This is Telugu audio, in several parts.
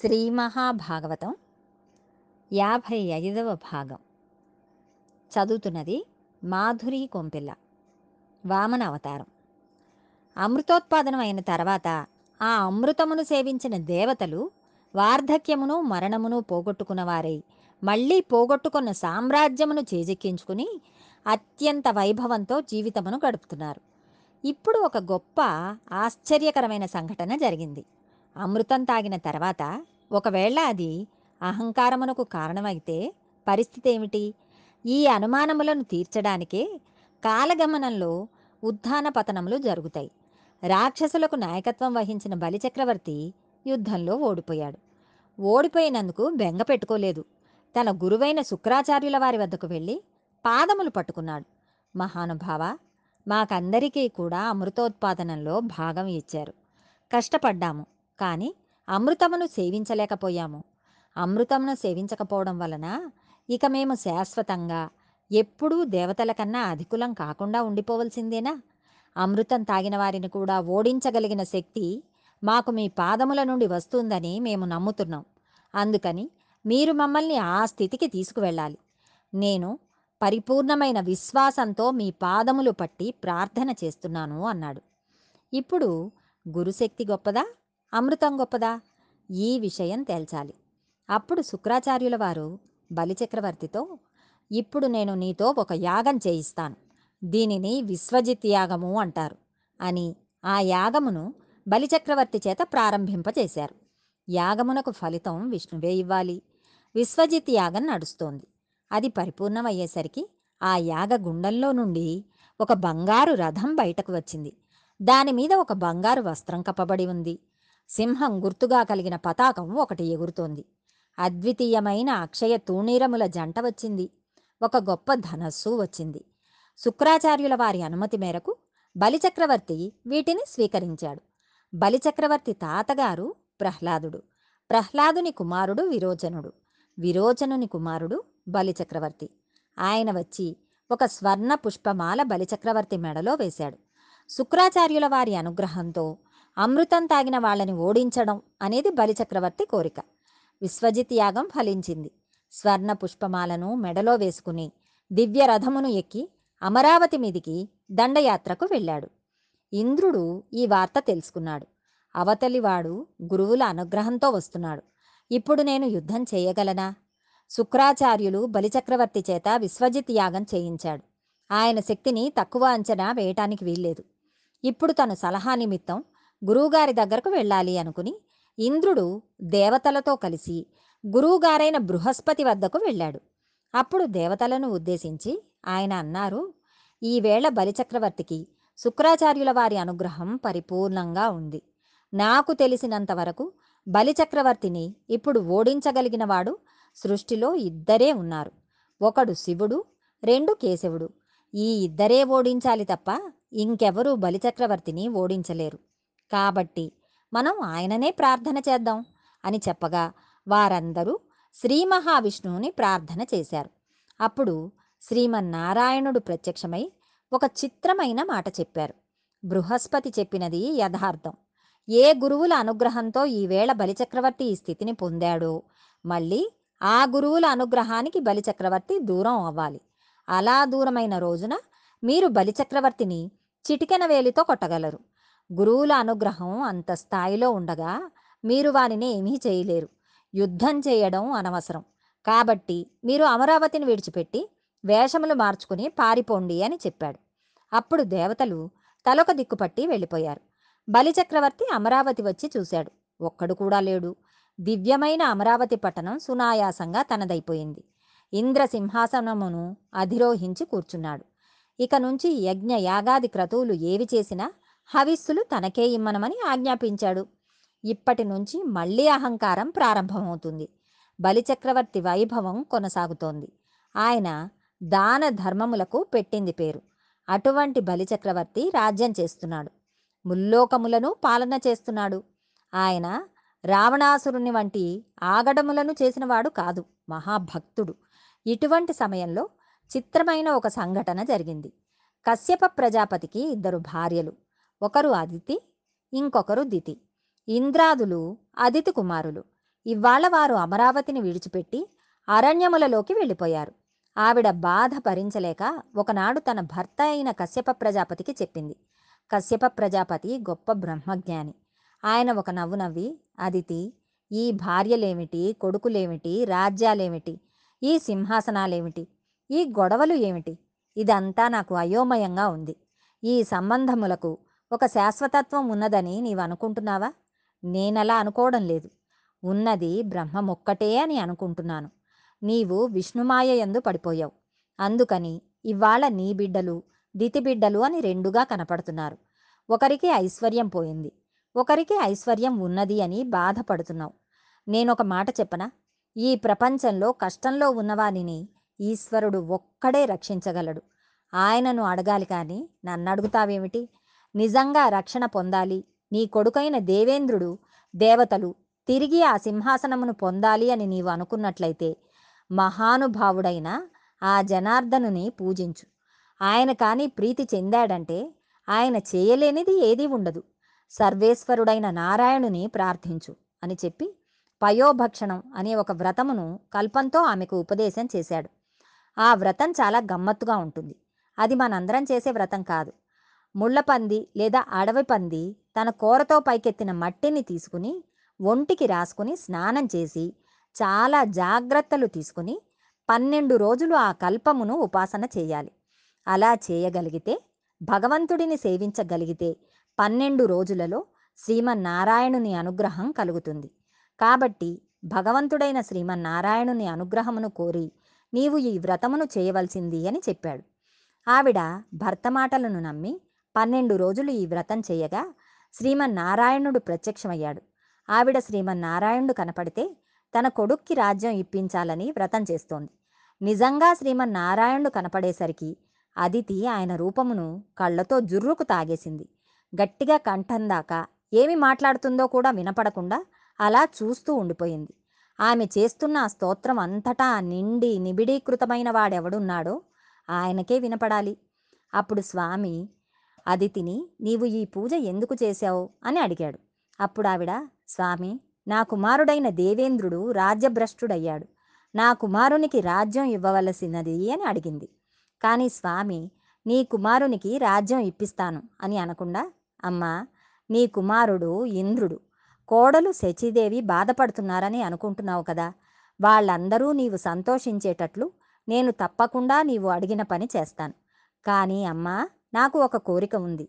శ్రీ మహాభాగవతం యాభై ఐదవ భాగం. చదువుతున్నది మాధురి కొంపిల్ల వామన అవతారం. అమృతోత్పాదనం అయిన తర్వాత ఆ అమృతమును సేవించిన దేవతలు వార్ధక్యమును మరణమును పోగొట్టుకున్నవారై మళ్ళీ పోగొట్టుకున్న సామ్రాజ్యమును చేజెక్కించుకుని అత్యంత వైభవంతో జీవితమును గడుపుతున్నారు. ఇప్పుడు ఒక గొప్ప ఆశ్చర్యకరమైన సంఘటన జరిగింది. అమృతం తాగిన తర్వాత ఒకవేళ అది అహంకారమునకు కారణమైతే పరిస్థితి ఏమిటి ఈ అనుమానములను తీర్చడానికే కాలగమనంలో ఉత్థాన పతనములు జరుగుతాయి. రాక్షసులకు నాయకత్వం వహించిన బలిచక్రవర్తి యుద్ధంలో ఓడిపోయాడు. ఓడిపోయినందుకు బెంగ పెట్టుకోలేదు. తన గురువైన శుక్రాచార్యుల వారి వద్దకు వెళ్ళి పాదములు పట్టుకున్నాడు. మహానుభావ మాకందరికీ కూడా అమృతోత్పాదనంలో భాగం ఇచ్చారు. కష్టపడ్డాము. కానీ అమృతమును సేవించలేకపోయాము. అమృతమును సేవించకపోవడం వలన ఇక మేము శాశ్వతంగా ఎప్పుడూ దేవతల కన్నా అధికులం కాకుండా ఉండిపోవలసిందేనా? అమృతం తాగిన వారిని కూడా ఓడించగలిగిన శక్తి మాకు మీ పాదముల నుండి వస్తుందని మేము నమ్ముతున్నాం. అందుకని మీరు మమ్మల్ని ఆ స్థితికి తీసుకువెళ్ళాలి. నేను పరిపూర్ణమైన విశ్వాసంతో మీ పాదములు పట్టి ప్రార్థన చేస్తున్నాను అన్నాడు. ఇప్పుడు గురుశక్తి గొప్పదా? అమృతం గొప్పదా? ఈ విషయం తేల్చాలి. అప్పుడు శుక్రాచార్యుల వారు బలిచక్రవర్తితో ఇప్పుడు నేను నీతో ఒక యాగం చేయిస్తాను. దీనిని విశ్వజిత్ యాగము అంటారు అని ఆ యాగమును బలిచక్రవర్తి చేత ప్రారంభింపజేశారు. యాగమునకు ఫలితం విష్ణువే ఇవ్వాలి. విశ్వజిత్ యాగం నడుస్తోంది. అది పరిపూర్ణమయ్యేసరికి ఆ యాగ గుండంలో నుండి ఒక బంగారు రథం బయటకు వచ్చింది. దాని మీద ఒక బంగారు వస్త్రం కప్పబడి ఉంది. సింహం గుర్తుగా కలిగిన పతాకం ఒకటి ఎగురుతోంది. అద్వితీయమైన అక్షయ తూణీరముల జంట వచ్చింది. ఒక గొప్ప ధనస్సు వచ్చింది. శుక్రాచార్యుల వారి అనుమతి మేరకు బలిచక్రవర్తి వీటిని స్వీకరించాడు. బలిచక్రవర్తి తాతగారు ప్రహ్లాదుడు. ప్రహ్లాదుని కుమారుడు విరోచనుడు. విరోచనుని కుమారుడు బలిచక్రవర్తి. ఆయన వచ్చి ఒక స్వర్ణ పుష్పమాల బలిచక్రవర్తి మెడలో వేశాడు. శుక్రాచార్యుల వారి అనుగ్రహంతో అమృతం తాగిన వాళ్ళని ఓడించడం అనేది బలిచక్రవర్తి కోరిక. విశ్వజిత్ యాగం ఫలించింది. స్వర్ణ పుష్పమాలను మెడలో వేసుకుని దివ్య రథమును ఎక్కి అమరావతి మీదికి దండయాత్రకు వెళ్ళాడు. ఇంద్రుడు ఈ వార్త తెలుసుకున్నాడు. అవతలివాడు గురువుల అనుగ్రహంతో వస్తున్నాడు. ఇప్పుడు నేను యుద్ధం చేయగలనా? శుక్రాచార్యులు బలిచక్రవర్తి చేత విశ్వజిత్ యాగం చేయించాడు. ఆయన శక్తిని తక్కువ అంచనా వేయటానికి వీల్లేదు. ఇప్పుడు తను సలహా నిమిత్తం గురువుగారి దగ్గరకు వెళ్ళాలి అనుకుని ఇంద్రుడు దేవతలతో కలిసి గురువుగారైన బృహస్పతి వద్దకు వెళ్ళాడు. అప్పుడు దేవతలను ఉద్దేశించి ఆయన అన్నారు ఈవేళ బలిచక్రవర్తికి శుక్రాచార్యుల వారి అనుగ్రహం పరిపూర్ణంగా ఉంది. నాకు తెలిసినంతవరకు బలిచక్రవర్తిని ఇప్పుడు ఓడించగలిగిన వాడు సృష్టిలో ఇద్దరే ఉన్నారు. ఒకడు శివుడు రెండు కేశవుడు. ఈ ఇద్దరే ఓడించాలి తప్ప ఇంకెవరూ బలిచక్రవర్తిని ఓడించలేరు. కాబట్టి మనం ఆయననే ప్రార్థన చేద్దాం అని చెప్పగా వారందరూ శ్రీ మహావిష్ణువుని ప్రార్థన చేశారు. అప్పుడు శ్రీమన్నారాయణుడు ప్రత్యక్షమై ఒక చిత్రమైన మాట చెప్పారు. బృహస్పతి చెప్పినది యథార్థం. ఏ గురువుల అనుగ్రహంతో ఈవేళ బలిచక్రవర్తి ఈ స్థితిని పొందాడో మళ్ళీ ఆ గురువుల అనుగ్రహానికి బలిచక్రవర్తి దూరం అవ్వాలి. అలా దూరమైన రోజున మీరు బలిచక్రవర్తిని చిటికెన వేలితో కొట్టగలరు. గురువుల అనుగ్రహం అంత స్థాయిలో ఉండగా మీరు వారిని ఏమీ చేయలేరు. యుద్ధం చేయడం అనవసరం. కాబట్టి మీరు అమరావతిని విడిచిపెట్టి వేషములు మార్చుకుని పారిపోండి అని చెప్పాడు. అప్పుడు దేవతలు తలొక దిక్కుపట్టి వెళ్ళిపోయారు. బలిచక్రవర్తి అమరావతి వచ్చి చూశాడు. ఒక్కడు కూడా లేడు. దివ్యమైన అమరావతి పట్టణం సునాయాసంగా తనదైపోయింది. ఇంద్రసింహాసనమును అధిరోహించి కూర్చున్నాడు. ఇక నుంచి యజ్ఞ యాగాది క్రతువులు ఏవి చేసినా హవిస్సులు తనకే ఇమ్మనమని ఆజ్ఞాపించాడు. ఇప్పటి నుంచి మళ్ళీ అహంకారం ప్రారంభమవుతుంది. బలిచక్రవర్తి వైభవం కొనసాగుతోంది. ఆయన దాన ధర్మములకు పెట్టింది పేరు. అటువంటి బలిచక్రవర్తి రాజ్యం చేస్తున్నాడు. ముల్లోకములను పాలన చేస్తున్నాడు. ఆయన రావణాసురుని వంటి ఆగడములను చేసినవాడు కాదు మహాభక్తుడు. ఇటువంటి సమయంలో చిత్రమైన ఒక సంఘటన జరిగింది. కశ్యప ప్రజాపతికి ఇద్దరు భార్యలు. ఒకరు అదితి ఇంకొకరు దితి. ఇంద్రాదులు అదితి కుమారులు. ఇవాళ వారు అమరావతిని విడిచిపెట్టి అరణ్యములలోకి వెళ్ళిపోయారు. ఆవిడ బాధ భరించలేక ఒకనాడు తన భర్త అయిన కశ్యప ప్రజాపతికి చెప్పింది. కశ్యప ప్రజాపతి గొప్ప బ్రహ్మజ్ఞాని. ఆయన ఒక నవ్వు నవ్వి అదితి ఈ భార్యలేమిటి కొడుకులేమిటి రాజ్యాలేమిటి ఈ సింహాసనాలేమిటి ఈ గొడవలు ఏమిటి? ఇదంతా నాకు అయోమయంగా ఉంది. ఈ సంబంధములకు ఒక శాశ్వతత్వం ఉన్నదని నీవు అనుకుంటున్నావా నేనలా అనుకోవడం లేదు. ఉన్నది బ్రహ్మమొక్కటే అని అనుకుంటున్నాను. నీవు విష్ణుమాయ ఎందు పడిపోయావు. అందుకని ఇవాళ నీ బిడ్డలు దితి బిడ్డలు అని రెండుగా కనపడుతున్నారు. ఒకరికి ఐశ్వర్యం పోయింది. ఒకరికి ఐశ్వర్యం ఉన్నది అని బాధపడుతున్నావు. నేనొక మాట చెప్పనా? ఈ ప్రపంచంలో కష్టంలో ఉన్నవానిని ఈశ్వరుడు ఒక్కడే రక్షించగలడు. ఆయనను అడగాలి కానీ నన్ను అడుగుతావేమిటి నిజంగా రక్షణ పొందాలి. నీ కొడుకైన దేవేంద్రుడు దేవతలు తిరిగి ఆ సింహాసనమును పొందాలి అని నీవు అనుకున్నట్లయితే మహానుభావుడైన ఆ జనార్దనుని పూజించు. ఆయన కానీ ప్రీతి చెందాడంటే ఆయన చేయలేనిది ఏదీ ఉండదు. సర్వేశ్వరుడైన నారాయణుని ప్రార్థించు అని చెప్పి పయోభక్షణం అనే ఒక వ్రతమును కల్పంతో ఆమెకు ఉపదేశం చేశాడు. ఆ వ్రతం చాలా గమ్మత్తుగా ఉంటుంది. అది మనందరం చేసే వ్రతం కాదు. ముళ్ళపంది లేదా అడవి పంది తన కూరతో పైకెత్తిన మట్టిని తీసుకుని ఒంటికి రాసుకుని స్నానం చేసి చాలా జాగ్రత్తలు తీసుకుని పన్నెండు రోజులు ఆ కల్పమును ఉపాసన చేయాలి. అలా చేయగలిగితే భగవంతుడిని సేవించగలిగితే పన్నెండు రోజులలో శ్రీమన్నారాయణుని అనుగ్రహం కలుగుతుంది. కాబట్టి భగవంతుడైన శ్రీమన్నారాయణుని అనుగ్రహమును కోరి నీవు ఈ వ్రతమును చేయవలసింది అని చెప్పాడు. ఆవిడ భర్త మాటలను నమ్మి పన్నెండు రోజులు ఈ వ్రతం చేయగా శ్రీమన్నారాయణుడు ప్రత్యక్షమయ్యాడు. ఆవిడ శ్రీమన్నారాయణుడు కనపడితే తన కొడుక్కి రాజ్యం ఇప్పించాలని వ్రతం చేస్తోంది. నిజంగా శ్రీమన్నారాయణుడు కనపడేసరికి అదితి ఆయన రూపమును కళ్ళతో జుర్రుకు తాగేసింది. గట్టిగా కంఠం దాకా ఏమి మాట్లాడుతుందో కూడా వినపడకుండా అలా చూస్తూ ఉండిపోయింది. ఆమె చేస్తున్న ఆ స్తోత్రం అంతటా నిండి నిబిడీకృతమైన వాడెవడున్నాడో ఆయనకే వినపడాలి. అప్పుడు స్వామి అదితిని నీవు ఈ పూజ ఎందుకు చేశావు? అని అడిగాడు. అప్పుడు ఆవిడ స్వామి నా కుమారుడైన దేవేంద్రుడు రాజ్యభ్రష్టుడయ్యాడు. నా కుమారునికి రాజ్యం ఇవ్వవలసినది అని అడిగింది. కానీ స్వామి నీ కుమారునికి రాజ్యం ఇప్పిస్తాను అని అనకుండా అమ్మా నీ కుమారుడు ఇంద్రుడు. కోడలు శచీదేవి బాధపడుతున్నారని అనుకుంటున్నావు కదా. వాళ్ళందరూ నీవు సంతోషించేటట్లు నేను తప్పకుండా నీవు అడిగిన పని చేస్తాను. కానీ అమ్మా నాకు ఒక కోరిక ఉంది.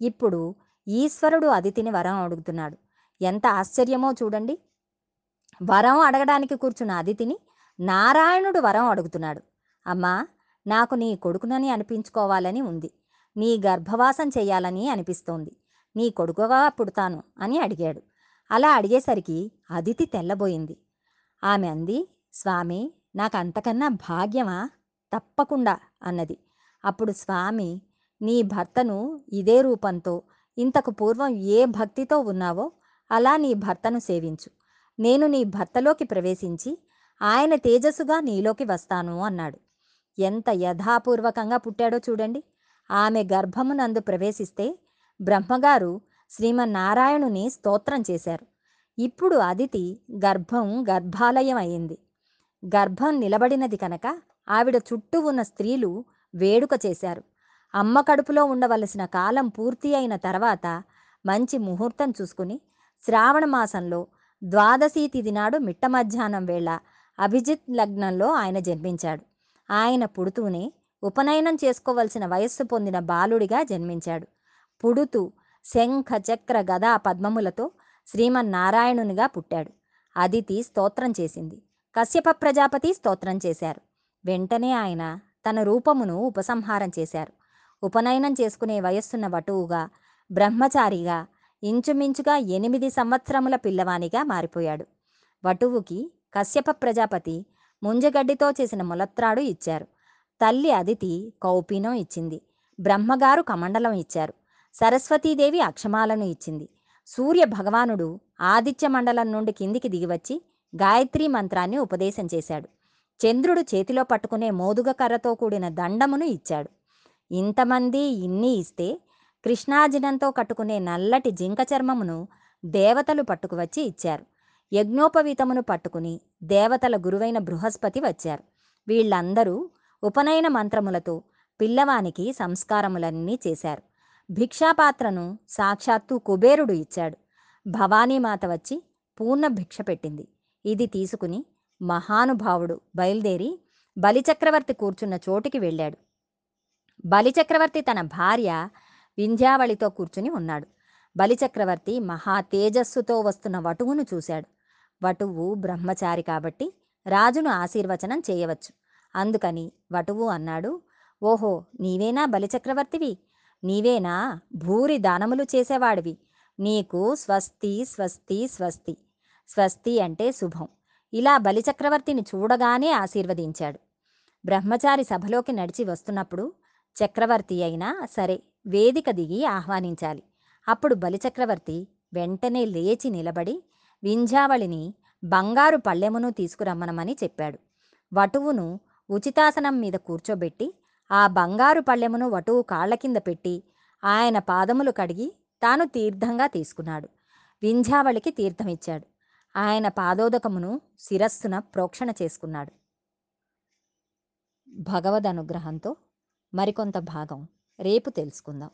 ఇప్పుడు ఈశ్వరుడు అదితిని వరం అడుగుతున్నాడు. ఎంత ఆశ్చర్యమో చూడండి. వరం అడగడానికి కూర్చున్న అదితిని నారాయణుడు వరం అడుగుతున్నాడు. అమ్మా నాకు నీ కొడుకునని అనిపించుకోవాలని ఉంది. నీ గర్భవాసం చేయాలని అనిపిస్తోంది. నీ కొడుకుగా పుడతాను అని అడిగాడు. అలా అడిగేసరికి అదితి తెల్లబోయింది. ఆమె అంది స్వామి నాకు అంతకన్నా భాగ్యమా? తప్పకుండా అన్నది. అప్పుడు స్వామి నీ భర్తను ఇదే రూపంతో ఇంతకు పూర్వం ఏ భక్తితో ఉన్నావో అలా నీ భర్తను సేవించు. నేను నీ భర్తలోకి ప్రవేశించి ఆయన తేజస్సుగా నీలోకి వస్తాను అన్నాడు. ఎంత యథాపూర్వకంగా పుట్టాడో చూడండి. ఆమె గర్భమునందు ప్రవేశిస్తే బ్రహ్మగారు శ్రీమన్నారాయణుని స్తోత్రం చేశారు. ఇప్పుడు అదితి గర్భం గర్భాలయం అయింది. గర్భం నిలబడినది కనుక ఆవిడ చుట్టూ ఉన్న స్త్రీలు వేడుక చేశారు. అమ్మ కడుపులో ఉండవలసిన కాలం పూర్తి అయిన తర్వాత మంచి ముహూర్తం చూసుకుని శ్రావణ మాసంలో ద్వాదశి తిథి నాడు మిట్ట మధ్యాహ్నం వేళ అభిజిత్ లగ్నంలో ఆయన జన్మించాడు. ఆయన పుడుతూనే ఉపనయనం చేసుకోవలసిన వయస్సు పొందిన బాలుడిగా జన్మించాడు. పుడుతూ శంఖ చక్ర గదా పద్మములతో శ్రీమన్నారాయణునిగా పుట్టాడు. అదితి స్తోత్రం చేసింది. కశ్యప ప్రజాపతి స్తోత్రం చేశారు. వెంటనే ఆయన తన రూపమును ఉపసంహారం చేశారు. ఉపనయనం చేసుకునే వయస్సున్న వటువుగా బ్రహ్మచారిగా ఇంచుమించుగా ఎనిమిది సంవత్సరముల పిల్లవానిగా మారిపోయాడు. వటువుకి కశ్యప ప్రజాపతి ముంజగడ్డితో చేసిన ములత్రాడు ఇచ్చారు. తల్లి అదితి కౌపీనం ఇచ్చింది. బ్రహ్మగారు కమండలం ఇచ్చారు. సరస్వతీదేవి అక్షమాలను ఇచ్చింది. సూర్య భగవానుడు ఆదిత్య మండలం నుండి కిందికి దిగివచ్చి గాయత్రీ మంత్రాన్ని ఉపదేశం చేశాడు. చంద్రుడు చేతిలో పట్టుకునే మోదుగ కర్రతో కూడిన దండమును ఇచ్చాడు. ఇంతమంది ఇన్ని ఇస్తే కృష్ణాజినంతో కట్టుకునే నల్లటి జింక చర్మమును దేవతలు పట్టుకువచ్చి ఇచ్చారు. యజ్ఞోపవీతమును పట్టుకుని దేవతల గురువైన బృహస్పతి వచ్చారు. వీళ్ళందరూ ఉపనయన మంత్రములతో పిల్లవానికి సంస్కారములన్నీ చేశారు. భిక్షాపాత్రను సాక్షాత్తు కుబేరుడు ఇచ్చాడు. భవానీమాత వచ్చి పూర్ణ భిక్ష పెట్టింది. ఇది తీసుకుని మహానుభావుడు బయలుదేరి బలిచక్రవర్తి కూర్చున్న చోటికి వెళ్ళాడు. బలిచక్రవర్తి తన భార్య వింధ్యావళితో కూర్చుని ఉన్నాడు. బలిచక్రవర్తి మహా తేజస్సుతో వస్తున్న వటువును చూశాడు. వటువు బ్రహ్మచారి కాబట్టి రాజును ఆశీర్వచనం చేయవచ్చు. అందుకని వటువు అన్నాడు ఓహో నీవేనా బలిచక్రవర్తివి? నీవేనా భూరి దానములు చేసేవాడివి? నీకు స్వస్తి స్వస్తి స్వస్తి. స్వస్తి అంటే శుభం. ఇలా బలిచక్రవర్తిని చూడగానే ఆశీర్వదించాడు. బ్రహ్మచారి సభలోకి నడిచి వస్తున్నప్పుడు చక్రవర్తి అయినా సరే వేదిక దిగి ఆహ్వానించాలి. అప్పుడు బలిచక్రవర్తి వెంటనే లేచి నిలబడి వింధ్యావళిని బంగారు పళ్ళెమును తీసుకురమ్మనమని చెప్పాడు. వటువును ఉచితాసనం మీద కూర్చోబెట్టి ఆ బంగారు పళ్ళెమును వటువు కాళ్ళ కింద పెట్టి ఆయన పాదములు కడిగి తాను తీర్థంగా తీసుకున్నాడు. వింధ్యావళికి తీర్థమిచ్చాడు. ఆయన పాదోదకమును శిరస్సున ప్రోక్షణ చేసుకున్నాడు. భగవద్ అనుగ్రహంతో మరికొంత భాగం రేపు తెలుసుకుందాం.